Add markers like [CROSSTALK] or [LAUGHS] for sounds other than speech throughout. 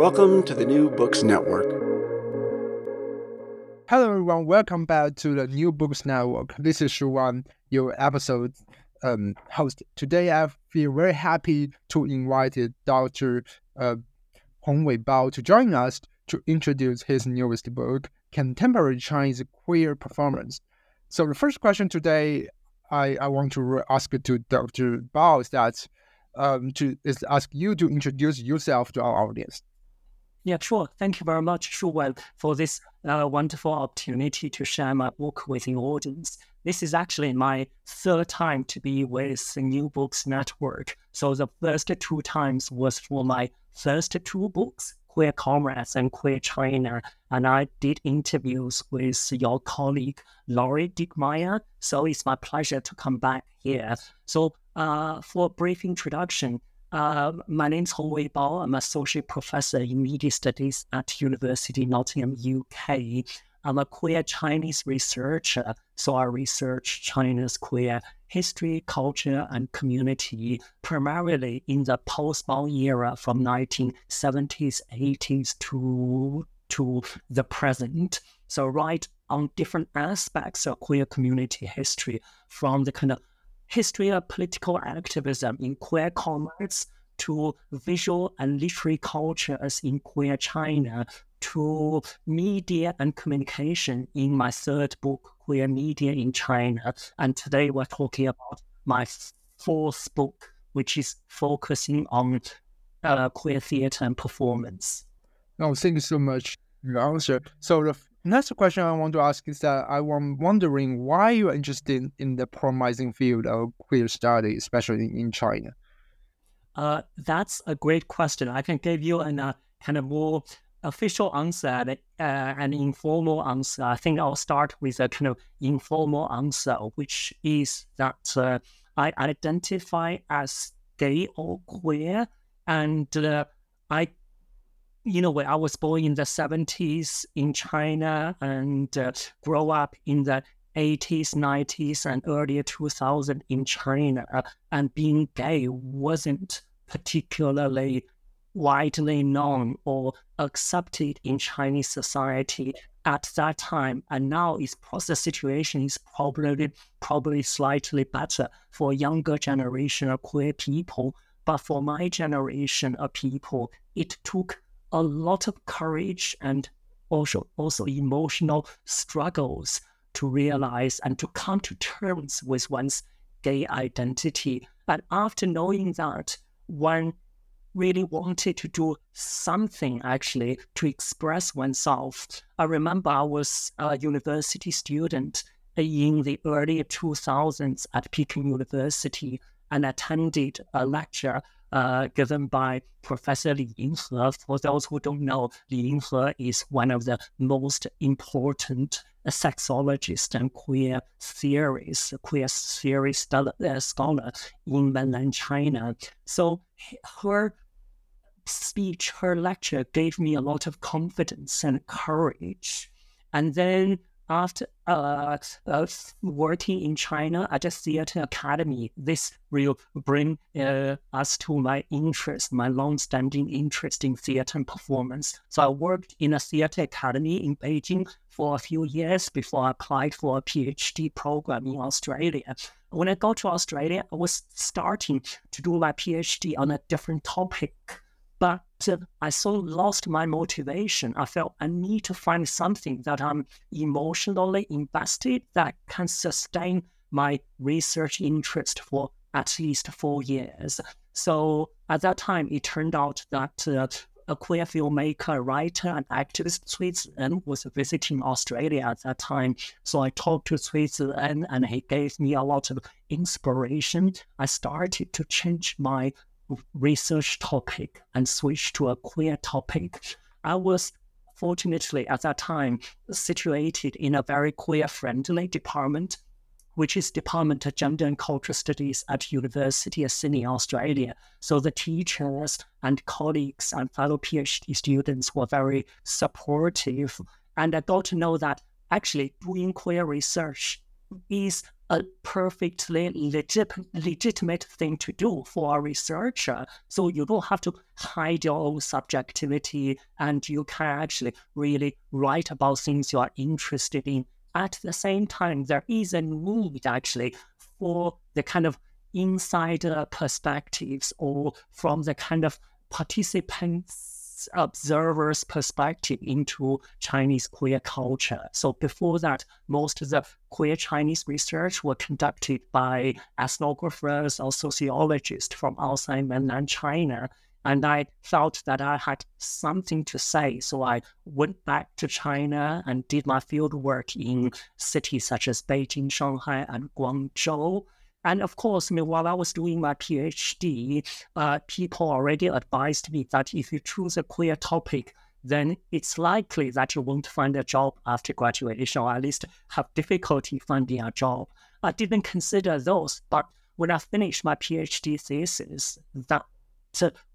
Welcome to the New Books Network. Hello, everyone. Welcome back to the New Books Network. This is Shu Wan, your episode um, host. Today, I feel very happy to invite Dr. Uh, Hongwei Bao to join us to introduce his newest book, Contemporary Chinese Queer Performance. So, the first question today I, I want to ask to Dr. Bao is that um, to is ask you to introduce yourself to our audience. Yeah, sure. Thank you very much, Shuwen, for this uh, wonderful opportunity to share my book with the audience. This is actually my third time to be with the New Books Network. So the first two times was for my first two books, Queer Comrades and Queer China, and I did interviews with your colleague Laurie Dickmeyer. So it's my pleasure to come back here. So uh, for a brief introduction, uh, my name is Hongwei Bao. I'm associate professor in media studies at University Nottingham, UK. I'm a queer Chinese researcher, so I research China's queer history, culture, and community, primarily in the post-Mao era from 1970s, 80s to to the present. So right on different aspects of queer community history, from the kind of history of political activism in Queer Comrades to visual and literary cultures in queer China to media and communication in my third book, Queer Media in China. And today we're talking about my fourth book, which is focusing on uh, queer theater and performance. Oh, thank you so much for your answer. So the question I want to ask is that I am wondering why you are interested in the promising field of queer study, especially in China. Uh, that's a great question. I can give you a uh, kind of more official answer uh, an informal answer. I think I'll start with a kind of informal answer, which is that uh, I identify as gay or queer, and uh, I you know, when I was born in the 70s in China and uh, grow up in the 80s, 90s, and earlier 2000 in China, and being gay wasn't particularly widely known or accepted in Chinese society at that time. And now its the situation is probably probably slightly better for younger generation of queer people. But for my generation of people, it took a lot of courage and also also emotional struggles to realize and to come to terms with one's gay identity. And after knowing that, one really wanted to do something actually to express oneself. I remember I was a university student in the early 2000s at Peking University and attended a lecture uh, given by Professor Li Yinhe. For those who don't know, Li Yinhe is one of the most important sexologists and queer theories, queer theory uh, scholar in mainland China. So her speech, her lecture gave me a lot of confidence and courage. And then after uh, uh, working in China at a theater academy, this will bring uh, us to my interest, my long-standing interest in theater and performance. So I worked in a theater academy in Beijing for a few years before I applied for a PhD program in Australia. When I got to Australia, I was starting to do my PhD on a different topic. But I so lost my motivation. I felt I need to find something that I'm emotionally invested that can sustain my research interest for at least four years. So at that time, it turned out that uh, a queer filmmaker, writer, and activist Zhen was visiting Australia at that time. So I talked to Zhen, and he gave me a lot of inspiration. I started to change my research topic and switch to a queer topic. I was fortunately at that time situated in a very queer friendly department, which is Department of Gender and Cultural Studies at University of Sydney, Australia. So the teachers and colleagues and fellow PhD students were very supportive. And I got to know that actually doing queer research is a perfectly legit, legitimate thing to do for a researcher. So you don't have to hide your own subjectivity and you can actually really write about things you are interested in. At the same time, there is a need actually for the kind of insider perspectives or from the kind of participants observer's perspective into Chinese queer culture. So before that, most of the queer Chinese research were conducted by ethnographers or sociologists from outside mainland China. And I felt that I had something to say. So I went back to China and did my field work in cities such as Beijing, Shanghai, and Guangzhou. And of course, I mean, while I was doing my PhD, uh, people already advised me that if you choose a queer topic, then it's likely that you won't find a job after graduation, or at least have difficulty finding a job. I didn't consider those, but when I finished my PhD thesis, that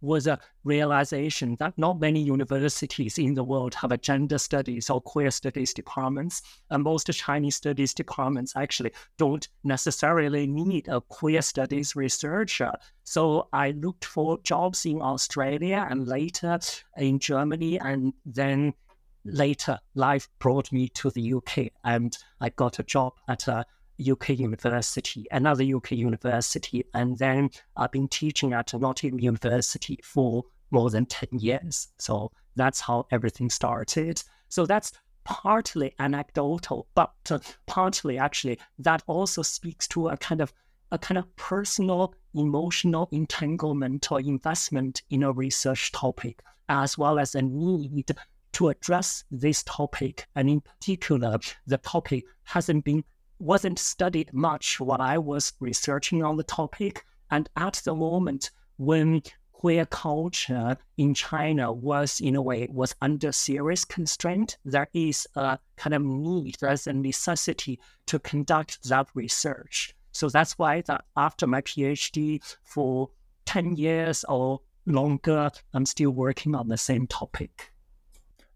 was a realization that not many universities in the world have a gender studies or queer studies departments. And most Chinese studies departments actually don't necessarily need a queer studies researcher. So I looked for jobs in Australia and later in Germany and then later life brought me to the UK and I got a job at a UK university, another UK university, and then I've been teaching at Nottingham University for more than 10 years. So that's how everything started. So that's partly anecdotal, but uh, partly actually that also speaks to a kind of a kind of personal emotional entanglement or investment in a research topic, as well as a need to address this topic. And in particular, the topic hasn't been wasn't studied much while I was researching on the topic. And at the moment, when queer culture in China was, in a way, was under serious constraint, there is a kind of need, there's a necessity to conduct that research. So that's why that after my PhD for 10 years or longer, I'm still working on the same topic.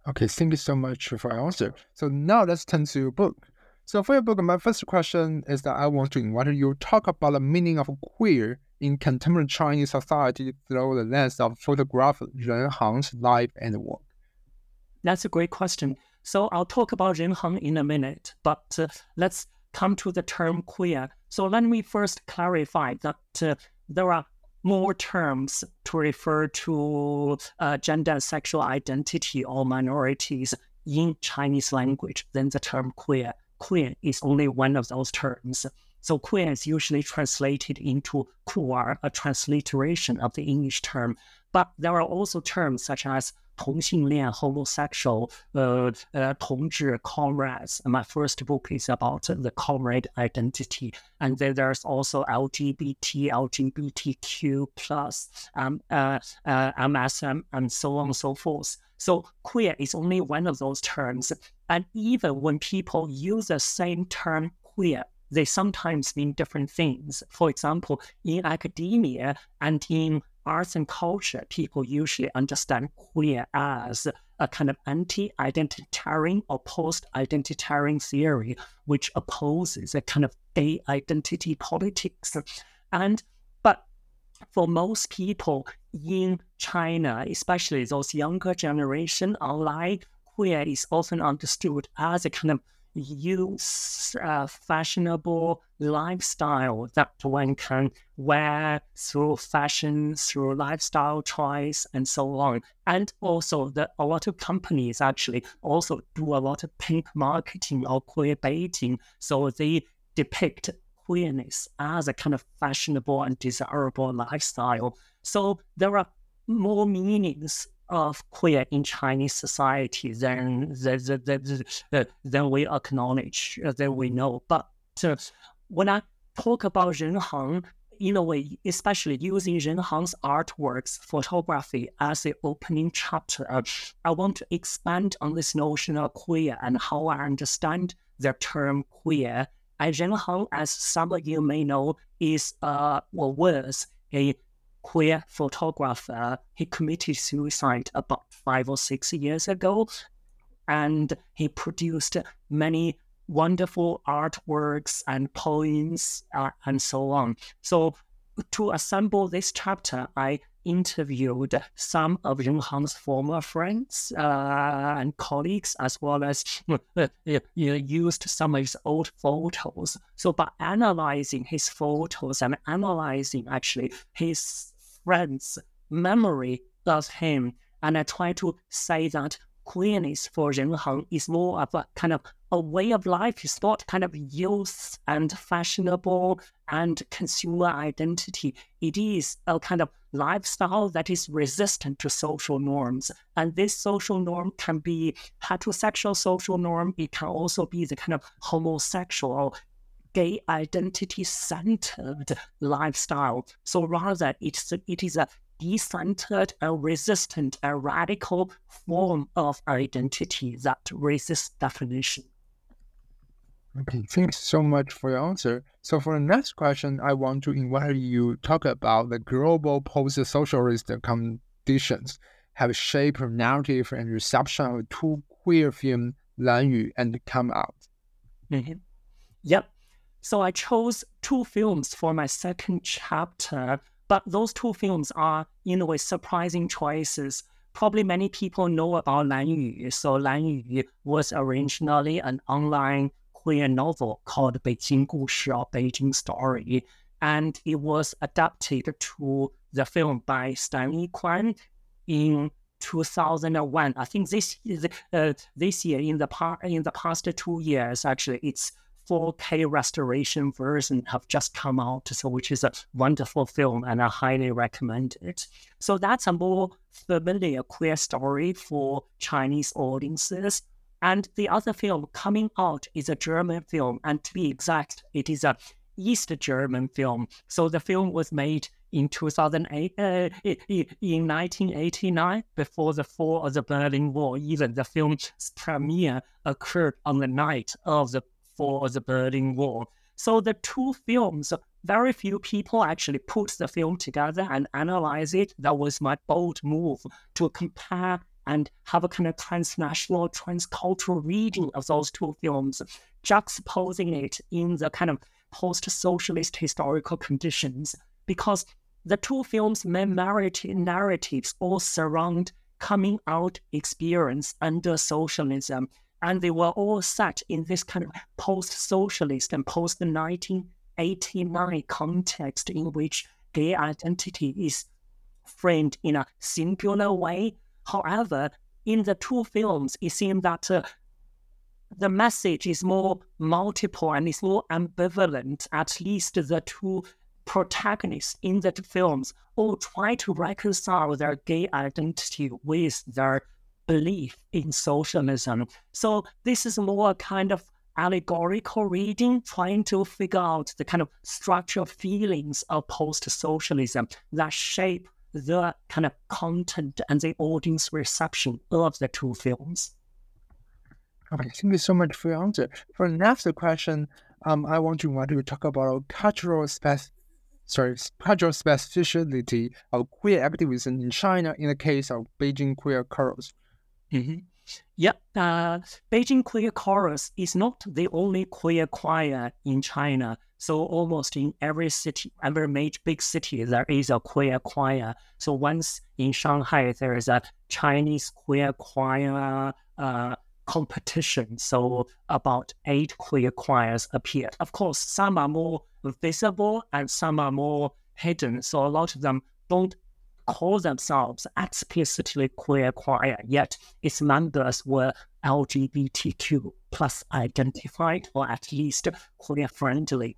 Okay, thank you so much for your answer. So now let's turn to your book. So for your book, my first question is that I want to invite you to talk about the meaning of queer in contemporary Chinese society through the lens of photographer Ren Hang's life and work. That's a great question. So I'll talk about Ren Hang in a minute, but uh, let's come to the term queer. So let me first clarify that uh, there are more terms to refer to uh, gender and sexual identity or minorities in Chinese language than the term queer queer is only one of those terms. So queer is usually translated into queer, a transliteration of the English term. But there are also terms such as 同性恋, homosexual, uh, uh, 同志, comrades. And my first book is about the comrade identity. And then there's also LGBT, LGBTQ plus, um, uh, uh, MSM, and so on and so forth. So queer is only one of those terms. And even when people use the same term queer, they sometimes mean different things. For example, in academia and in arts and culture, people usually understand queer as a kind of anti-identitarian or post-identitarian theory, which opposes a kind of gay identity politics. And but for most people in China, especially those younger generation online, queer is often understood as a kind of use uh, fashionable lifestyle that one can wear through fashion, through lifestyle choice, and so on. And also, that a lot of companies actually also do a lot of pink marketing or queer baiting. So they depict queerness as a kind of fashionable and desirable lifestyle. So there are more meanings of queer in Chinese society than than, than, than, than we acknowledge, uh, than we know. But uh, when I talk about Ren Hang, in a way, especially using Ren Hang's artworks, photography as the opening chapter, uh, I want to expand on this notion of queer and how I understand the term queer. And Ren Hang, as some of you may know, is uh, or was a queer photographer. He committed suicide about five or six years ago, and he produced many wonderful artworks and poems uh, and so on. So, to assemble this chapter, I interviewed some of Hang's former friends uh, and colleagues, as well as [LAUGHS] uh, used some of his old photos. So, by analyzing his photos and analyzing actually his friends' memory of him. And I try to say that queerness for Ren Hang is more of a kind of a way of life. It's not kind of youth and fashionable and consumer identity. It is a kind of lifestyle that is resistant to social norms. And this social norm can be heterosexual social norm. It can also be the kind of homosexual gay identity centered lifestyle. So rather, it's it is a decentered, a resistant, a radical form of identity that resists definition. Okay, thanks so much for your answer. So for the next question, I want to invite you to talk about the global post-socialist conditions have shaped narrative and reception of two queer film, Lan Yu and Come Out. Mm-hmm. Yep. So I chose two films for my second chapter, but those two films are, in a way, surprising choices. Probably many people know about Lan Yu. So Lan Yu was originally an online queer novel called Beijing Gushi or Beijing Story, and it was adapted to the film by Stanley Kwan in 2001. I think this uh, this year in the par- in the past two years, actually, it's 4K restoration version have just come out, so which is a wonderful film, and I highly recommend it. So that's a more familiar queer story for Chinese audiences. And the other film coming out is a German film, and to be exact, it is a East German film. So the film was made in 2008, uh, in 1989, before the fall of the Berlin Wall. Even the film's premiere occurred on the night of the for the Berlin Wall. So the two films, very few people actually put the film together and analyze it. That was my bold move to compare and have a kind of transnational, transcultural reading of those two films, juxtaposing it in the kind of post-socialist historical conditions. Because the two films' main narratives all surround coming out experience under socialism and they were all set in this kind of post-socialist and post-1989 context in which gay identity is framed in a singular way. However, in the two films, it seemed that uh, the message is more multiple and is more ambivalent. At least the two protagonists in the films all try to reconcile their gay identity with their belief in socialism. So this is more a kind of allegorical reading, trying to figure out the kind of structural feelings of post-socialism that shape the kind of content and the audience reception of the two films. Okay, thank you so much for your answer. For the next question, um, I want to want to talk about cultural sorry, cultural specificity of queer activism in China in the case of Beijing Queer Chorus? Mm-hmm. Yeah, uh, Beijing Queer Chorus is not the only queer choir in China. So almost in every city, every major big city, there is a queer choir. So once in Shanghai, there is a Chinese queer choir uh, competition. So about eight queer choirs appeared. Of course, some are more visible and some are more hidden. So a lot of them don't call themselves explicitly queer choir, yet its members were LGBTQ plus identified or at least queer friendly.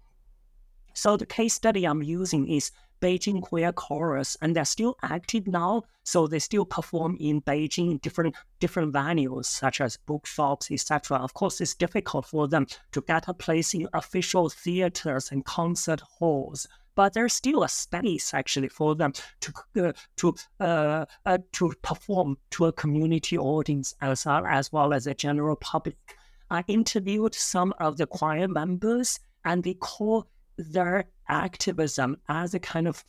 So the case study I'm using is Beijing Queer Chorus, and they're still active now. So they still perform in Beijing in different different venues such as bookshops, etc. Of course, it's difficult for them to get a place in official theaters and concert halls. But there's still a space actually for them to uh, to uh, uh, to perform to a community audience as, as well as a general public. I interviewed some of the choir members, and they call their activism as a kind of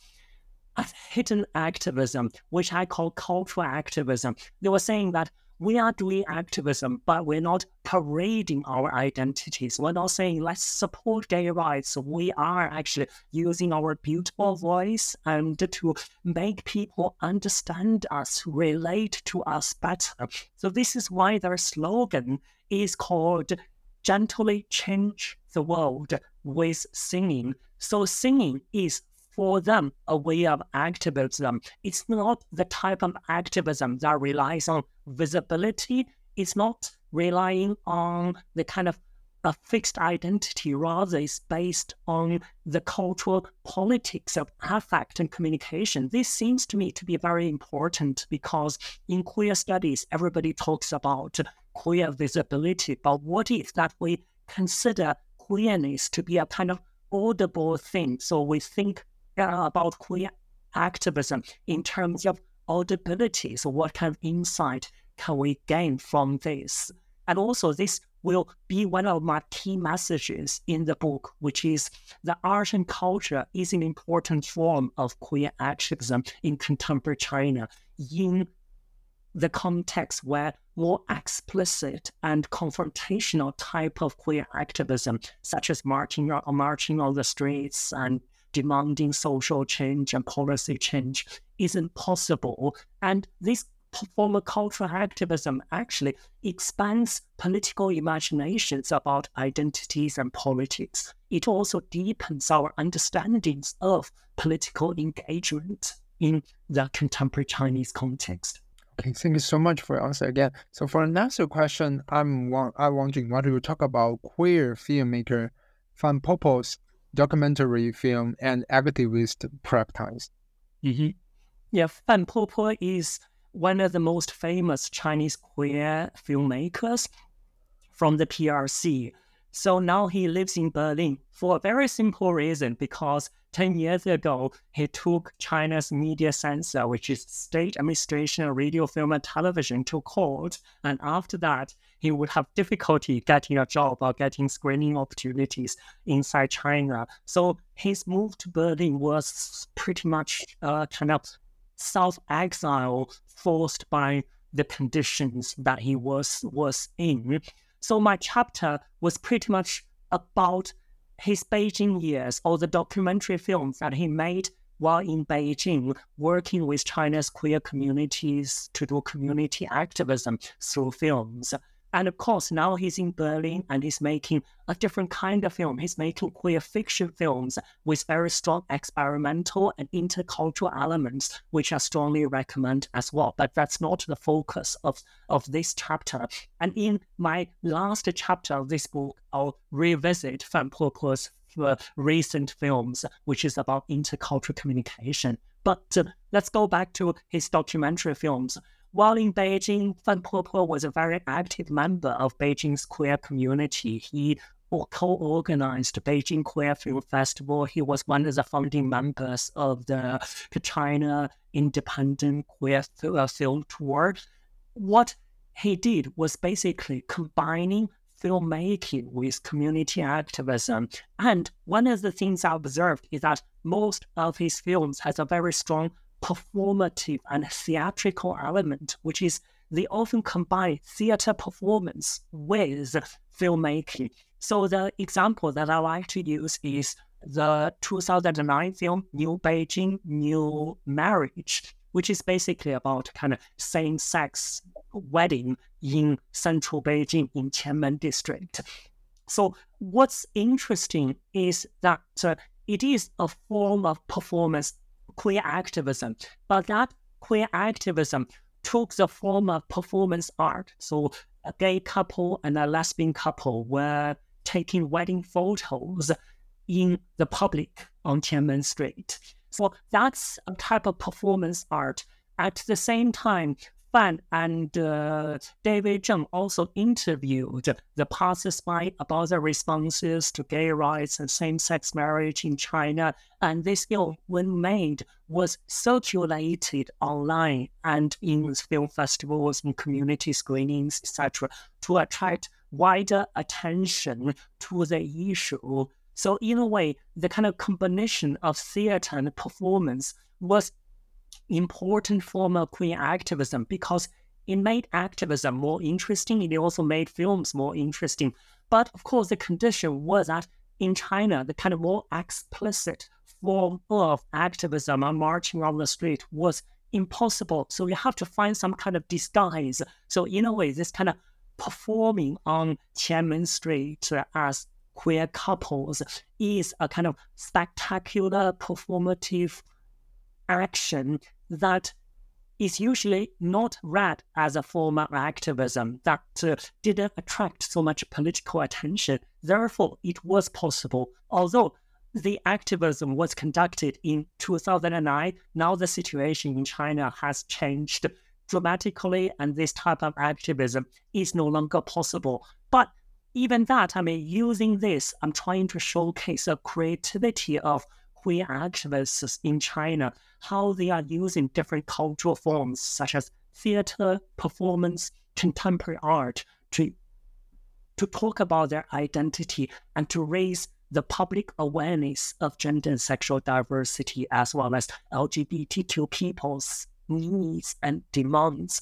a hidden activism, which I call cultural activism. They were saying that we are doing activism, but we're not parading our identities. We're not saying let's support gay rights. We are actually using our beautiful voice and to make people understand us, relate to us better. So this is why their slogan is called gently change the world with singing. So singing is for them a way of activism. It's not the type of activism that relies on visibility. It's not relying on the kind of a fixed identity, rather is based on the cultural politics of affect and communication. This seems to me to be very important because in queer studies, everybody talks about queer visibility. But what if that we consider queerness to be a kind of audible thing? So we think Uh, about queer activism in terms of audibility. So what kind of insight can we gain from this? And also this will be one of my key messages in the book, which is that art and culture is an important form of queer activism in contemporary China in the context where more explicit and confrontational type of queer activism, such as marching, uh, marching on the streets and demanding social change and policy change, isn't possible. And this form of cultural activism actually expands political imaginations about identities and politics. It also deepens our understandings of political engagement in the contemporary Chinese context. Okay, thank you so much for your answer again. So for the next question, I'm I'm wondering what you talk about queer filmmaker Fan Popo's documentary film and activist practice. Mm-hmm. Yeah, Fan Popo is one of the most famous Chinese queer filmmakers from the PRC. So now he lives in Berlin for a very simple reason because 10 years ago, he took China's media censor, which is State Administration of Radio, Film, and Television, to court. And after that, he would have difficulty getting a job or getting screening opportunities inside China. So his move to Berlin was pretty much uh, kind of self exile forced by the conditions that he was was in. So my chapter was pretty much about his Beijing years or the documentary films that he made while in Beijing, working with China's queer communities to do community activism through films. And of course, now he's in Berlin and he's making a different kind of film. He's making queer fiction films with very strong experimental and intercultural elements, which I strongly recommend as well. But that's not the focus of, of this chapter. And in my last chapter of this book, I'll revisit Popo's uh, recent films, which is about intercultural communication. But uh, let's go back to his documentary films. While in Beijing, Fan Popo was a very active member of Beijing's queer community. He co-organized the Beijing Queer Film Festival. He was one of the founding members of the China Independent Queer uh, Film Tour. What he did was basically combining filmmaking with community activism. And one of the things I observed is that most of his films has a very strong performative and theatrical element, which is they often combine theater performance with filmmaking. So the example that I like to use is the 2009 film New Beijing, New Marriage, which is basically about kind of same-sex wedding in central Beijing in Qianmen district. So what's interesting is that uh, it is a form of performance queer activism, but that queer activism took the form of performance art. So a gay couple and a lesbian couple were taking wedding photos in the public on Tiananmen Street. So that's a type of performance art. At the same time, Fan and uh, David Zheng also interviewed the passersby about their responses to gay rights and same-sex marriage in China. And this film, when made, was circulated online and in film festivals and community screenings, etc., to attract wider attention to the issue. So in a way, the kind of combination of theater and performance was important form of queer activism because it made activism more interesting. It also made films more interesting. But of course, the condition was that in China, the kind of more explicit form of activism and marching on the street was impossible. So you have to find some kind of disguise. So in a way, this kind of performing on Tiananmen Street as queer couples is a kind of spectacular performative action that is usually not read as a form of activism that uh, didn't attract so much political attention. Therefore, it was possible. Although the activism was conducted in 2009, now the situation in China has changed dramatically, and this type of activism is no longer possible. But even that, I mean, using this, I'm trying to showcase the creativity of queer activists in China, how they are using different cultural forms such as theater, performance, contemporary art to to talk about their identity and to raise the public awareness of gender and sexual diversity as well as LGBTQ people's needs and demands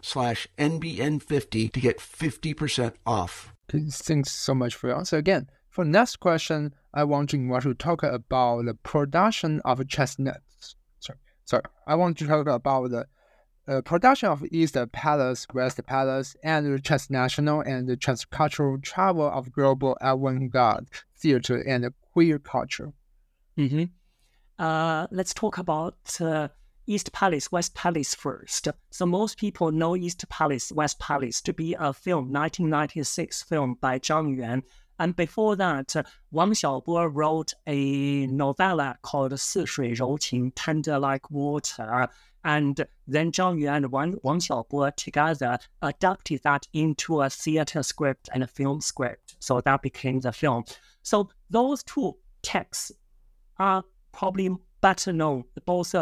slash NBN50 to get 50% off. Thanks so much for your answer. Again, for next question, I want to invite you to talk about the production of chestnuts. Sorry, sorry. I want to talk about the uh, production of East Palace, West Palace, and the transnational and transcultural travel of global avant-garde theater and queer culture. Mm-hmm. Uh, let's talk about uh, East Palace, West Palace first. So most people know East Palace, West Palace to be a film, 1996 film by Zhang Yuan. And before that, Wang Xiaobo wrote a novella called 似水柔情, Tender Like Water. And then Zhang Yuan and Wang, Wang Xiaobo together adapted that into a theater script and a film script. So that became the film. So those two texts are probably better known, both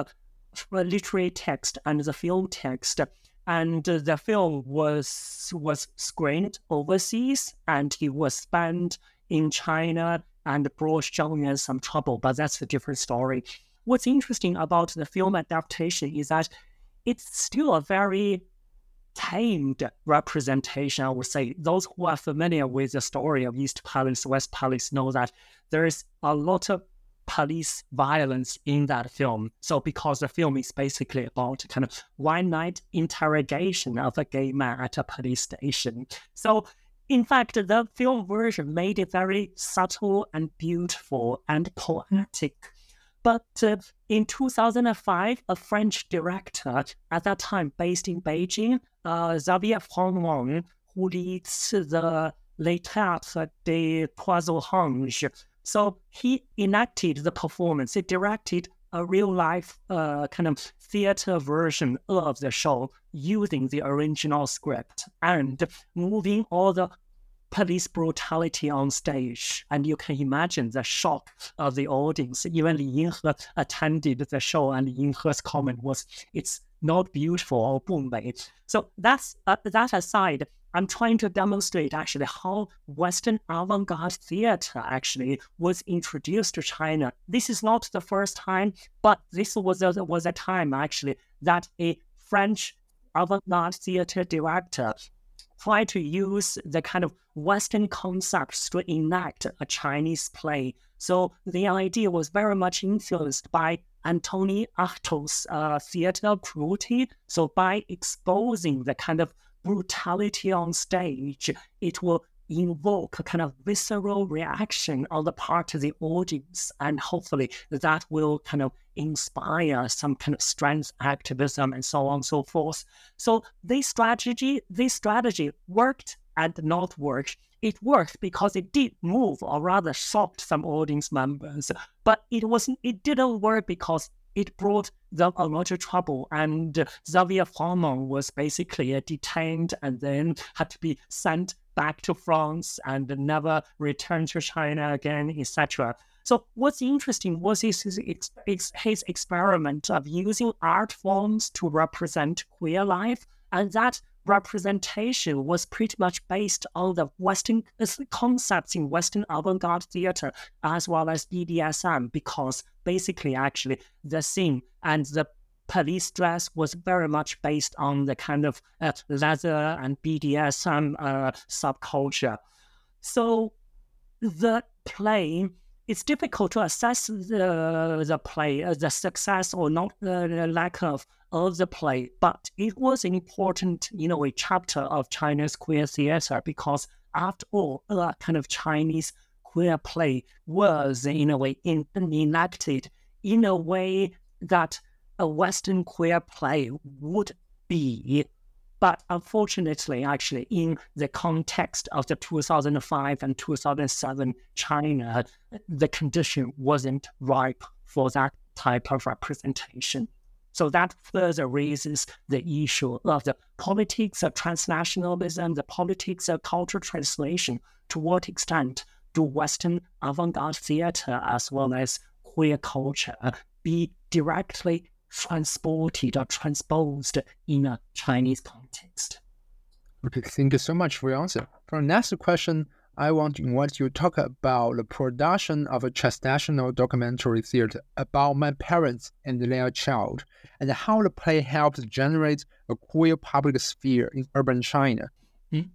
literary text and the film text. And the film was was screened overseas, and it was banned in China and brought Zhang Yuan some trouble. But that's a different story. What's interesting about the film adaptation is that it's still a very tamed representation, I would say. Those who are familiar with the story of East Palace, West Palace know that there is a lot of police violence in that film. So because the film is basically about kind of one night interrogation of a gay man at a police station. So in fact, the film version made it very subtle and beautiful and poetic. But uh, in 2005, a French director at that time based in Beijing, uh, Xavier Froment, who leads the Les Théâtres des Trois Oranges, so he enacted the performance. He directed a real life uh, kind of theater version of the show using the original script and moving all the police brutality on stage. And you can imagine the shock of the audience. Even Li Yinhe attended the show, and Li Yinhe's comment was, "It's not beautiful or 不美." So that's uh, that aside. I'm trying to demonstrate actually how Western avant-garde theater actually was introduced to China. This is not the first time, but this was a, was a time actually that a French avant-garde theater director tried to use the kind of Western concepts to enact a Chinese play. So the idea was very much influenced by Antonin Artaud's uh, theater cruelty. So by exposing the kind of brutality on stage, it will invoke a kind of visceral reaction on the part of the audience. And hopefully that will kind of inspire some kind of strength activism and so on and so forth. So this strategy, this strategy worked and not worked. It worked because it did move or rather shocked some audience members, but it wasn't it didn't work because it brought them a lot of trouble. And Xavier Froment was basically detained and then had to be sent back to France and never returned to China again, etc. So what's interesting was his, his, his experiment of using art forms to represent queer life, and that representation was pretty much based on the Western concepts in Western avant-garde theater as well as BDSM, because basically, actually, the scene and the police dress was very much based on the kind of uh, leather and BDSM uh, subculture. So the play it's difficult to assess the, the play, uh, the success or not uh, the lack of of the play, but it was an important, you know, a chapter of China's queer theater because after all, a kind of Chinese queer play was in a way in, enacted in a way that a Western queer play would be but unfortunately, actually, in the context of the 2005 and 2007 China, the condition wasn't ripe for that type of representation. So that further raises the issue of the politics of transnationalism, the politics of cultural translation. To what extent do Western avant garde theater as well as queer culture be directly transported or transposed in a Chinese context. Okay, thank you so much for your answer. For the next question, I want to invite you to talk about the production of a transnational documentary theater about my parents and their child, and how the play helped generate a queer public sphere in urban China. Mm.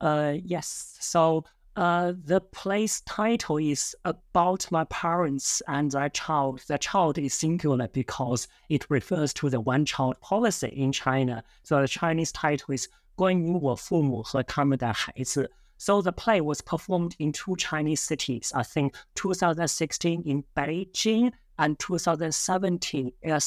Uh, yes. So uh, the play's title is about my parents and their child. The child is singular because it refers to the one-child policy in China. So the Chinese title is 关于我父母和他们的孩子. So the play was performed in two Chinese cities. I think 2016 in Beijing and 2017 uh,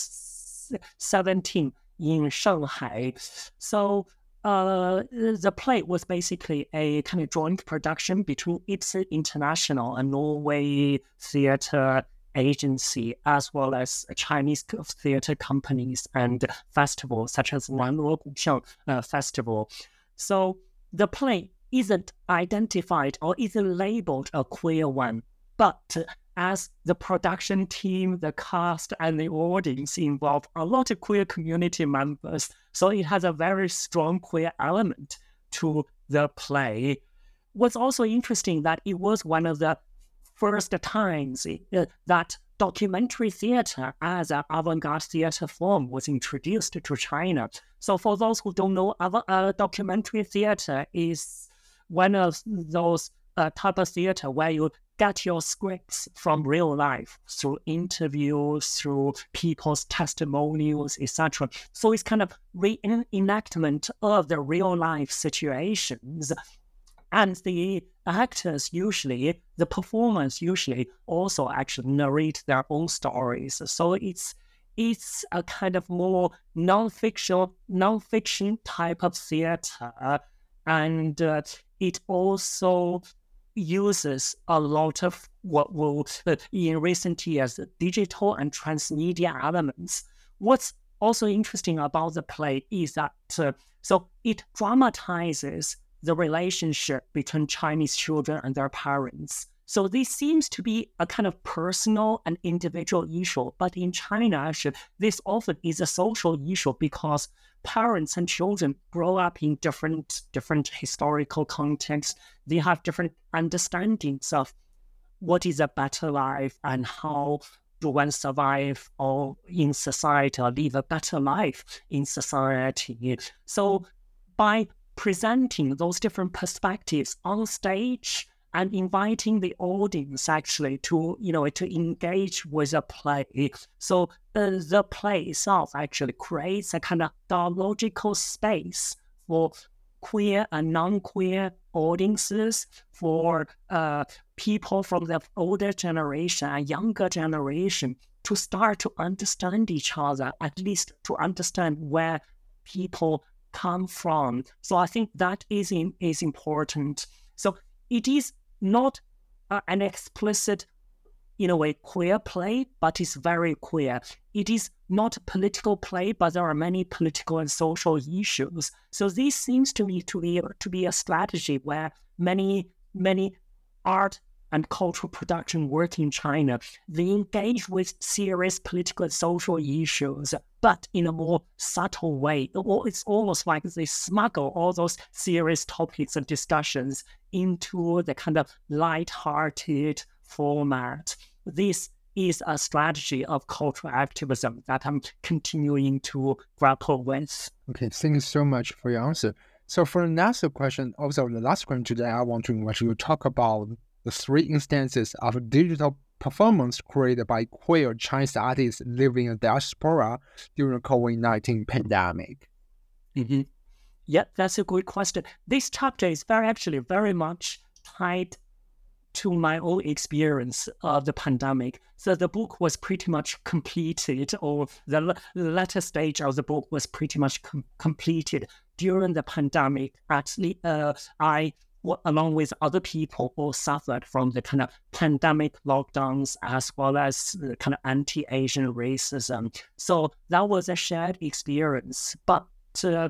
17 in Shanghai. So uh, the play was basically a kind of joint production between ITZE International and Norway Theatre Agency, as well as Chinese theatre companies and festivals such as Guqiang uh, Festival. So the play isn't identified or isn't labeled a queer one, but as the production team, the cast, and the audience involve a lot of queer community members. So it has a very strong queer element to the play. What's also interesting that it was one of the first times uh, that documentary theater as an avant-garde theater form was introduced to China. So for those who don't know, documentary theater is one of those a type of theater where you get your scripts from real life through interviews, through people's testimonials, etc. So it's kind of reenactment of the real life situations. And the actors usually, the performers usually also actually narrate their own stories. So it's it's a kind of more non-fiction, non-fiction type of theater, and uh, it also uses a lot of what will uh, in recent years digital and transmedia elements. What's also interesting about the play is that uh, so it dramatizes the relationship between Chinese children and their parents. So this seems to be a kind of personal and individual issue. But in China, this often is a social issue because parents and children grow up in different different historical contexts. They have different understandings of what is a better life and how do one survive or in society or live a better life in society. So by presenting those different perspectives on stage and inviting the audience actually to you know to engage with a play. So uh, the play itself actually creates a kind of dialogical space for queer and non-queer audiences for uh, people from the older generation and younger generation to start to understand each other at least to understand where people come from. So i think that is in, is important. So it is not uh, an explicit, in a way, queer play, but it's very queer. It is not a political play, but there are many political and social issues. So this seems to me to be to be a strategy where many many art and cultural production work in China, they engage with serious political and social issues, but in a more subtle way. It's almost like they smuggle all those serious topics and discussions into the kind of light-hearted format. This is a strategy of cultural activism that I'm continuing to grapple with. Okay, thank you so much for your answer. So for the next question, also the last question today, I want to invite you talk about the three instances of digital performance created by queer Chinese artists living in diaspora during the COVID-19 pandemic. Mm-hmm. Yeah, that's a good question. This chapter is very actually very much tied to my own experience of the pandemic. So the book was pretty much completed, or the, latter stage of the book was pretty much com- completed during the pandemic. Actually, uh, I along with other people who suffered from the kind of pandemic lockdowns as well as the kind of anti-Asian racism. So that was a shared experience. But uh,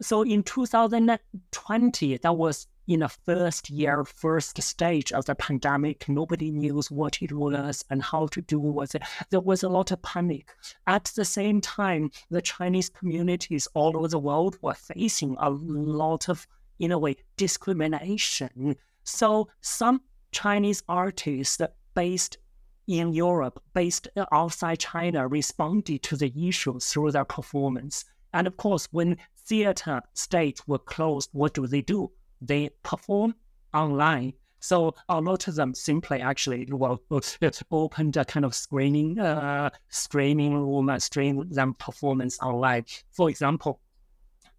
so in 2020, that was in the first year, first stage of the pandemic, nobody knew what it was and how to do with it. There was a lot of panic. At the same time, the Chinese communities all over the world were facing a lot of in a way, discrimination. So some Chinese artists based in Europe, based outside China, responded to the issue through their performance. And of course, when theater states were closed, what do they do? They perform online. So a lot of them simply actually well [LAUGHS] opened a kind of screening uh, streaming room and stream them performance online. For example,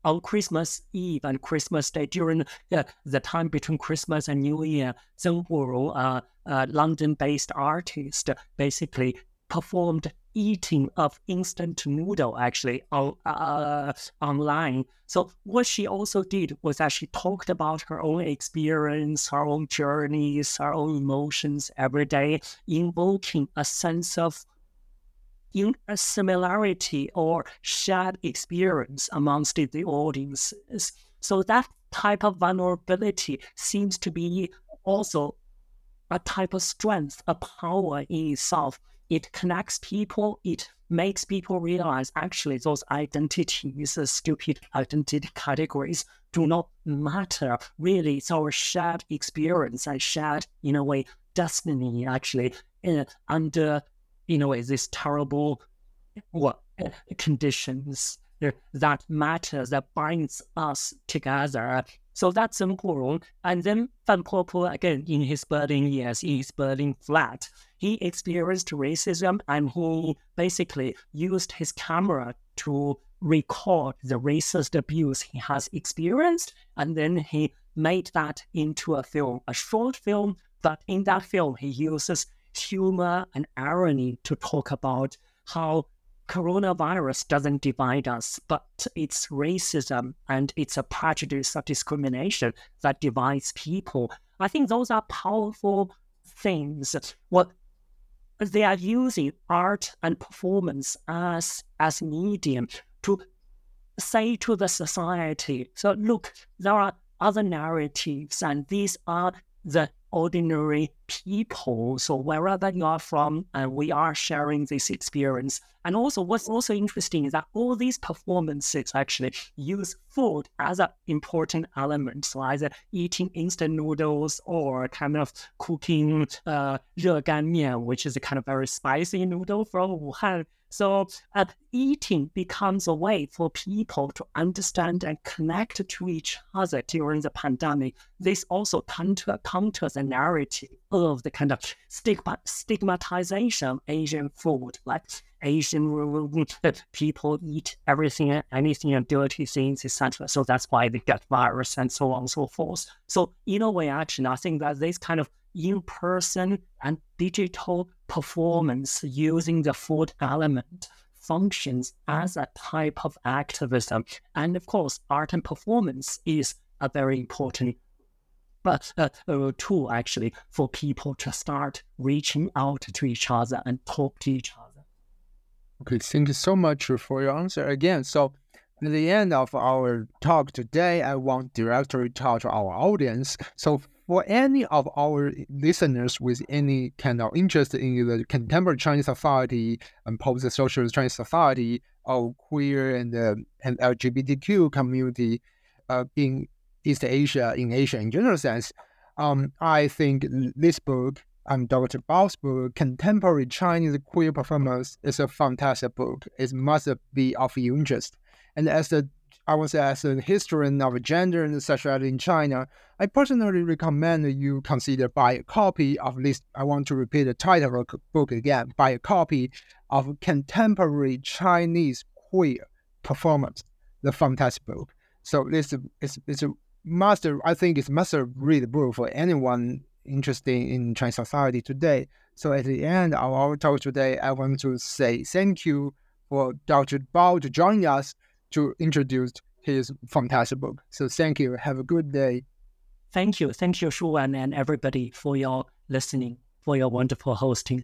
on Christmas Eve and Christmas Day during uh, the time between Christmas and New Year, Zheng Huru, uh, a London-based artist, basically performed eating of instant noodle actually on, uh, online. So what she also did was that she talked about her own experience, her own journeys, her own emotions every day, invoking a sense of similarity or shared experience amongst the audiences. So that type of vulnerability seems to be also a type of strength, a power in itself. It connects people, it makes people realize actually those identities, uh, stupid identity categories, do not matter. Really, it's our shared experience and shared, in a way, destiny, actually, uh, under you know, is this terrible what conditions that matters that binds us together. So that's important. And then Fan Po again, in his Berlin years, in his Berlin flat, he experienced racism and he basically used his camera to record the racist abuse he has experienced. And then he made that into a film, a short film. But in that film, he uses humor and irony to talk about how coronavirus doesn't divide us, but it's racism and it's a prejudice of discrimination that divides people. I think those are powerful things. What they are using art and performance as as medium to say to the society, so look, there are other narratives, and these are the ordinary people. So wherever you are from, and we are sharing this experience. And also, what's also interesting is that all these performances actually use food as an important element. So either eating instant noodles or kind of cooking uh, 热干面, which is a kind of very spicy noodle from Wuhan. So uh, eating becomes a way for people to understand and connect to each other during the pandemic. This also counter, counters a narrative of the kind of stigma, stigmatization of Asian food, like Asian people eat everything, anything, and dirty things, etc. So that's why they get virus and so on and so forth. So in a way, actually, I think that this kind of in-person and digital performance using the food element functions as a type of activism. And of course, art and performance is a very important a tool actually for people to start reaching out to each other and talk to each other. Okay, thank you so much for your answer again. So at the end of our talk today, I want directly talk to our audience. So for any of our listeners with any kind of interest in the contemporary Chinese society and post-social Chinese society or queer and uh, and LGBTQ community uh, in East Asia, in Asia in general sense, um, I think this book, Dr. Bao's book, Contemporary Chinese Queer Performance, is a fantastic book. It must be of interest. And as a I was as a historian of gender and sexuality in China, I personally recommend you consider buy a copy of this. I want to repeat the title of the book again. Buy a copy of Contemporary Chinese Queer Performance, the fantastic book. So this is it's a master. I think it's must read book for anyone interested in Chinese society today. So at the end of our talk today, I want to say thank you for Dr. Bao to join us to introduce his fantastic book. So thank you. Have a good day. Thank you. Thank you, Shu Wan, and everybody for your listening, for your wonderful hosting.